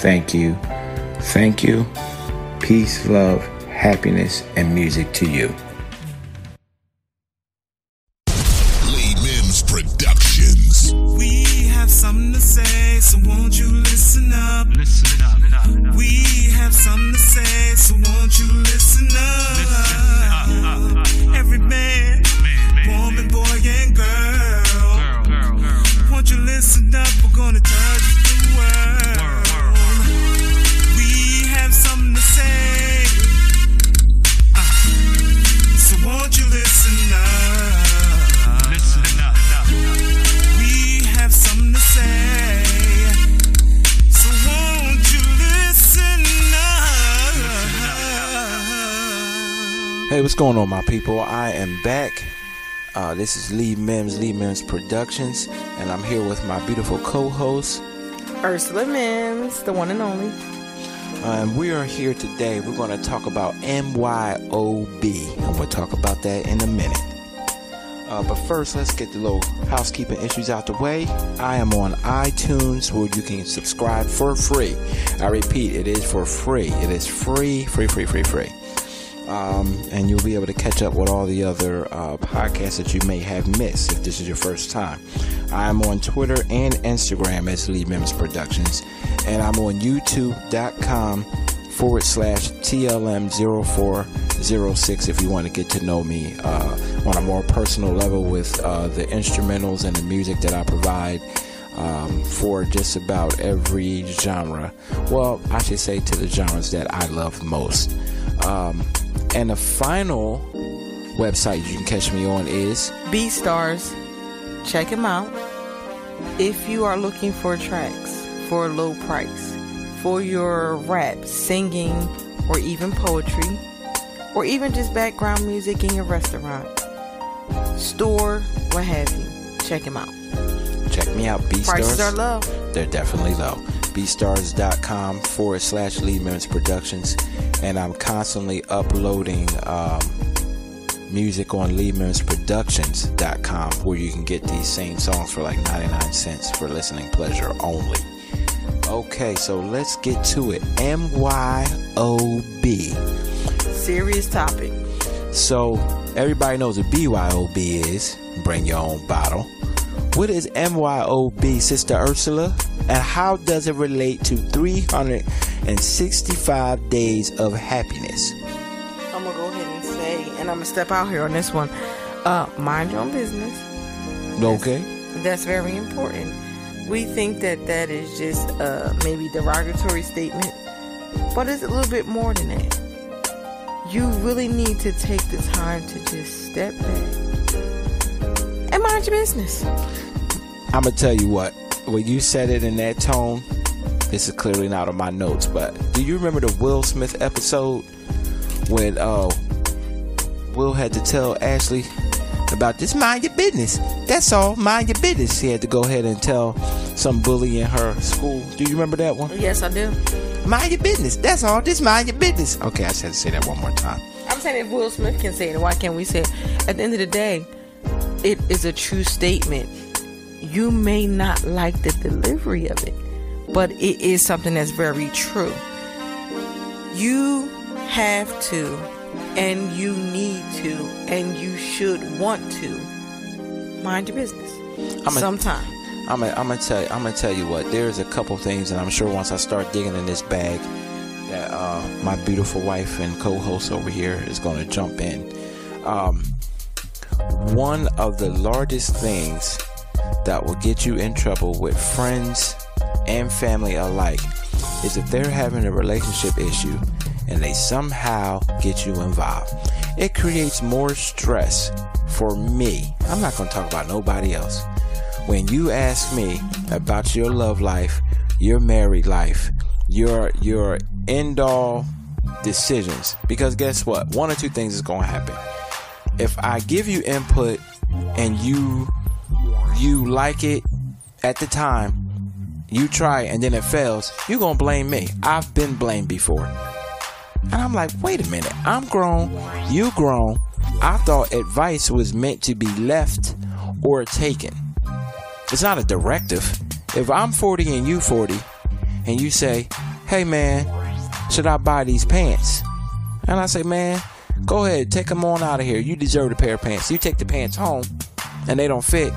thank you, thank you. Peace, love, happiness, and music to you. Hey, what's going on, my people? I am back. Uh, this is Lee Mims, Lee Mims Productions, and I'm here with my beautiful co-host. Ursula Mims, the one and only. And we are here today. We're going to talk about MYOB, and we'll talk about that in a minute. Uh, but first, let's get the little housekeeping issues out the way. I am on iTunes where you can subscribe for free. I repeat, it is for free. It is free, free, free, free, free. Um, and you'll be able to catch up with all the other uh, podcasts that you may have missed if this is your first time. I'm on Twitter and Instagram as Lee Mims Productions, and I'm on YouTube.com forward slash TLM0406 if you want to get to know me uh, on a more personal level with uh, the instrumentals and the music that I provide. Um, for just about every genre. Well, I should say to the genres that I love most. Um, and the final website you can catch me on is BeatStars. Check him out. If you are looking for tracks for a low price, for your rap, singing, or even poetry, or even just background music in your restaurant, store, what have you, check him out. check me out. B Prices are low. They're definitely low. BeatStars.com forward slash Lee Mims Productions. And I'm constantly uploading um, music on LeeMimsProductions.com where you can get these same songs for like 99 cents for listening pleasure only. Okay, so let's get to it. MYOB. Serious topic. So everybody knows what BYOB is. Bring your own bottle. What is MYOB, Sister Ursula? And how does it relate to 365 days of happiness? I'm gonna go ahead and say, and I'm gonna step out here on this one. Uh, mind your own business. Okay. That's very important. We think that that is just uh, maybe derogatory statement, but it's a little bit more than that. You really need to take the time to just step back and mind your business. I'm gonna tell you what. When you said it in that tone, this is clearly not on my notes, but do you remember the Will Smith episode when uh Will had to tell Ashley about this mind your business. That's all, mind your business. He had to go ahead and tell some bully in her school. Do you remember that one? Yes, I do. Mind your business. That's all. Just mind your business. Okay, I just had to say that one more time. I'm saying if Will Smith can say it, why can't we say it? At the end of the day, it is a true statement. You may not like the delivery of it, but it is something that's very true. You have to, and you need to, and you should want to mind your business. I'm a- Sometime. I'm gonna tell I'm gonna tell you what. There's a couple things, and I'm sure once I start digging in this bag, that uh, my beautiful wife and co-host over here is gonna jump in. Um, one of the largest things that will get you in trouble with friends and family alike is if they're having a relationship issue and they somehow get you involved. It creates more stress for me. I'm not going to talk about nobody else. When you ask me about your love life, your married life, your your end all decisions, because guess what? One or two things is going to happen. If I give you input and you you like it at the time, you try and then it fails, you're going to blame me. I've been blamed before. And I'm like, wait a minute, I'm grown, you grown. I thought advice was meant to be left or taken. It's not a directive. If I'm 40 and you 40, and you say, hey man, should I buy these pants? And I say, man, go ahead, take them on out of here. You deserve a pair of pants. You take the pants home, and they don't fit.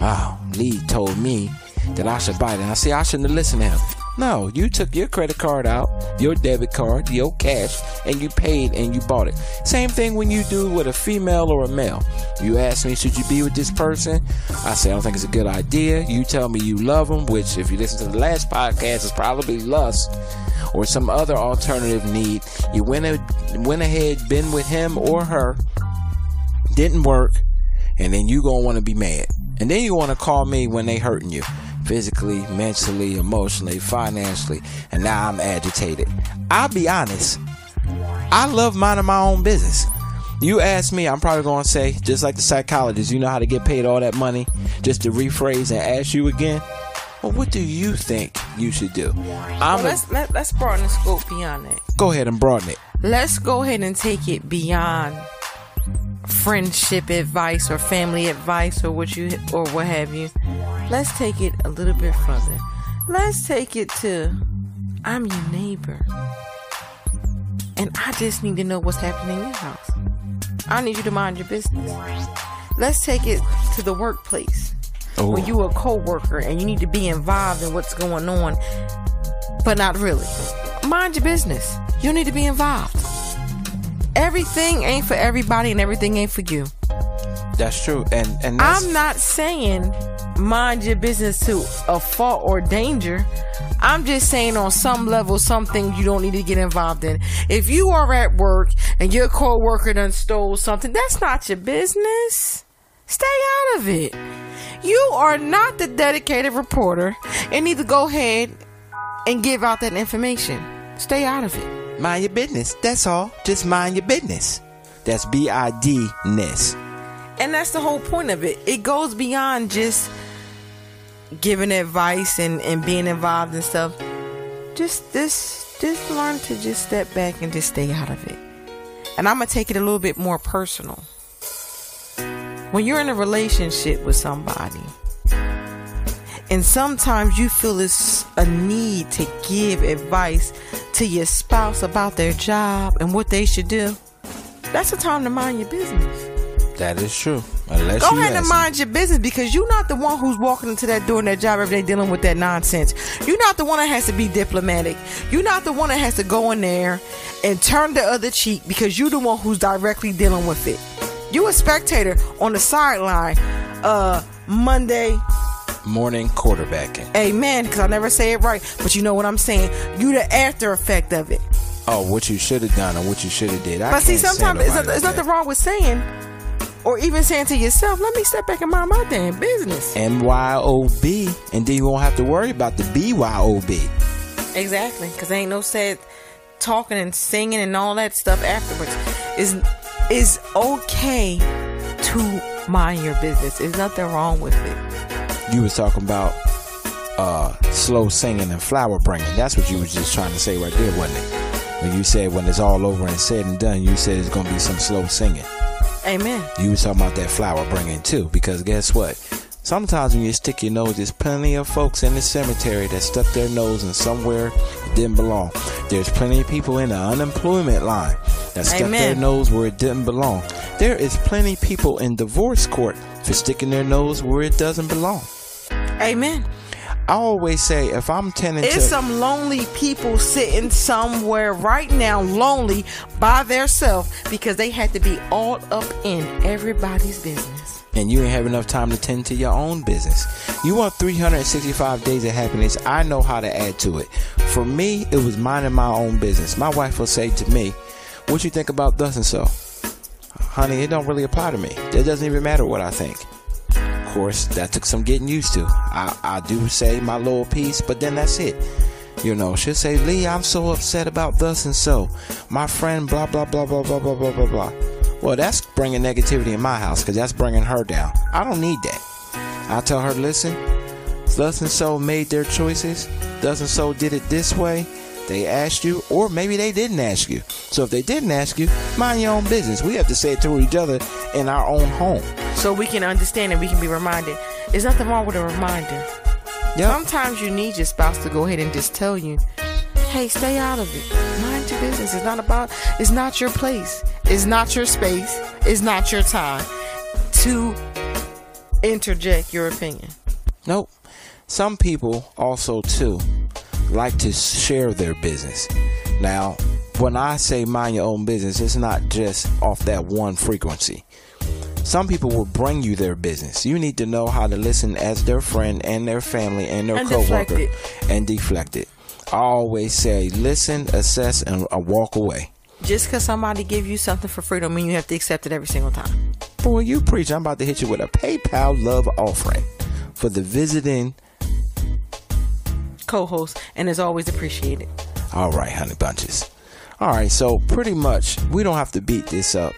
Wow, Lee told me that I should buy them. I say I shouldn't have listened to him. No, you took your credit card out, your debit card, your cash, and you paid and you bought it. Same thing when you do with a female or a male. You ask me, should you be with this person? I say, I don't think it's a good idea. You tell me you love them, which, if you listen to the last podcast, is probably lust or some other alternative need. You went, a, went ahead, been with him or her, didn't work, and then you gonna want to be mad. And then you want to call me when they hurting you physically, mentally, emotionally, financially, and now I'm agitated. I'll be honest. I love minding my own business. You ask me, I'm probably going to say, just like the psychologist, you know how to get paid all that money? Just to rephrase and ask you again? Well, what do you think you should do? I'm Well, let's let, let's broaden the scope beyond it. go ahead and broaden it. Let's go ahead and take it beyond friendship advice or family advice or what you or what have you. Let's take it a little bit further. Let's take it to I'm your neighbor. And I just need to know what's happening in your house. I need you to mind your business. Let's take it to the workplace. Oh. When you a co-worker and you need to be involved in what's going on, but not really. Mind your business. You need to be involved. Everything ain't for everybody and everything ain't for you. That's true. And and I'm not saying mind your business to a fault or danger. I'm just saying on some level, something you don't need to get involved in. If you are at work and your coworker done stole something, that's not your business. Stay out of it. You are not the dedicated reporter and need to go ahead and give out that information. Stay out of it. Mind your business. That's all. Just mind your business. That's B I D ness. And that's the whole point of it. It goes beyond just giving advice and, and being involved and stuff. Just this just learn to just step back and just stay out of it. And I'm gonna take it a little bit more personal. When you're in a relationship with somebody, and sometimes you feel it's a need to give advice to your spouse about their job and what they should do, that's the time to mind your business. That is true. Unless Go ahead and mind your business because you're not the one who's walking into that door in that job every day dealing with that nonsense. You're not the one that has to be diplomatic. You're not the one that has to go in there and turn the other cheek because you're the one who's directly dealing with it. You a spectator on the sideline, uh, Monday, morning quarterbacking. amen, because I never say it right, but you know what I'm saying. You the after effect of it. Oh, what you should have done or what you should have did. I But see, sometimes it's, there's nothing wrong with saying, or even saying to yourself, let me step back and mind my damn business. M Y O B, and then you won't have to worry about the B Y O B. Exactly, because ain't no said talking and singing and all that stuff afterwards. Is is okay to mind your business. There's nothing wrong with it. You was talking about uh, slow singing and flower bringing. That's what you was just trying to say right there, wasn't it? When you said when it's all over and said and done, you said it's gonna be some slow singing. Amen. You was talking about that flower bringing too, because guess what? Sometimes when you stick your nose, there's plenty of folks in the cemetery that stuck their nose in somewhere it didn't belong. There's plenty of people in the unemployment line that stuck their nose where it didn't belong. There is plenty people in divorce court for sticking their nose where it doesn't belong. Amen. I always say if I'm tending It's to some lonely people sitting somewhere right now, lonely by themselves because they had to be all up in everybody's business. And you ain't have enough time to tend to your own business. You want 365 days of happiness. I know how to add to it. For me, it was minding my own business. My wife will say to me, What you think about thus and so? Honey, it don't really apply to me. It doesn't even matter what I think. Of course, that took some getting used to. I, I do say my little piece, but then that's it. You know, she'll say, Lee, I'm so upset about thus and so. My friend, blah, blah, blah, blah, blah, blah, blah, blah, blah. Well, that's bringing negativity in my house because that's bringing her down. I don't need that. I tell her, listen, thus and so made their choices. Thus and so did it this way. They asked you, or maybe they didn't ask you. So if they didn't ask you, mind your own business. We have to say it to each other in our own home. So we can understand and we can be reminded. There's nothing wrong with a reminder. Yep. Sometimes you need your spouse to go ahead and just tell you, hey, stay out of it. Mind your business. It's not about, it's not your place. It's not your space. It's not your time to interject your opinion. Nope. Some people also too like to share their business. Now, when I say mind your own business, it's not just off that one frequency. Some people will bring you their business. You need to know how to listen as their friend and their family and their And deflect coworker it. and deflect it. I always say listen, assess, and uh, walk away. Just because somebody give you something for free don't mean you have to accept it every single time. Boy, you preach. I'm about to hit you with a PayPal love offering for the visiting. Co-host and is always appreciated. All right, honey bunches. All right, so pretty much we don't have to beat this up.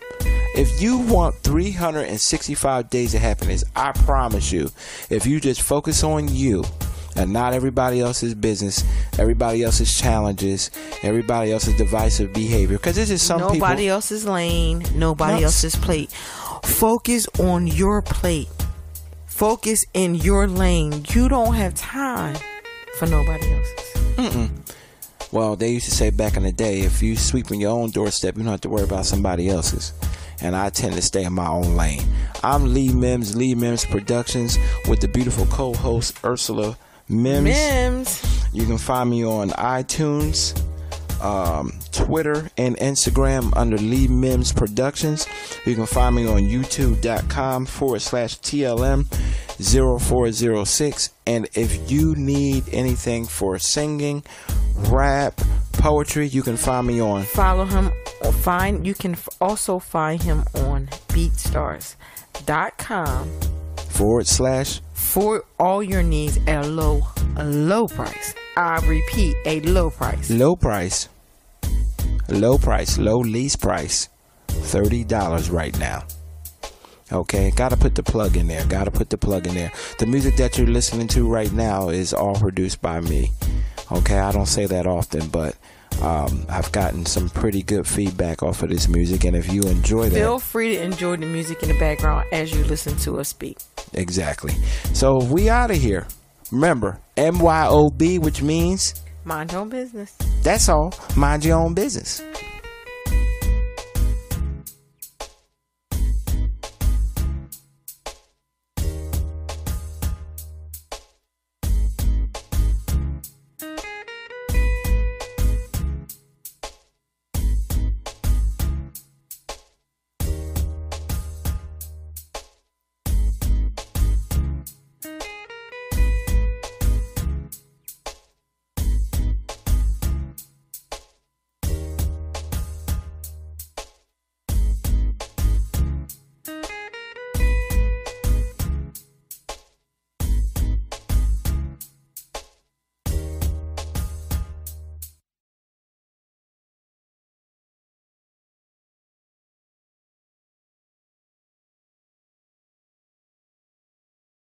If you want 365 days of happiness, I promise you, if you just focus on you and not everybody else's business, everybody else's challenges, everybody else's divisive behavior, because this is some nobody people. else's lane, nobody No. else's plate. Focus on your plate. Focus in your lane. You don't have time for nobody else's. Well, they used to say back in the day, if you sweeping your own doorstep, you don't have to worry about somebody else's. And I tend to stay in my own lane. I'm Lee Mims, Lee Mims Productions, with the beautiful co-host Ursula Mims. Mims. You can find me on iTunes, um, Twitter, and Instagram under Lee Mims Productions. You can find me on youtube.com forward slash TLM 0406. And if you need anything for singing, rap, poetry, you can find me on Follow him. Or find you can also find him on BeatStars.com forward slash for all your needs at a low, a low price. I repeat, a low price. low price. Low price, low lease price. $30 right now. Okay, gotta put the plug in there. Gotta put the plug in there. The music that you're listening to right now is all produced by me. Okay, I don't say that often, but um, I've gotten some pretty good feedback off of this music, and if you enjoy that, Feel free to enjoy the music in the background as you listen to us speak. exactly. So we out of here. Remember, MYOB, which means Mind your own business. that's all. Mind your own business.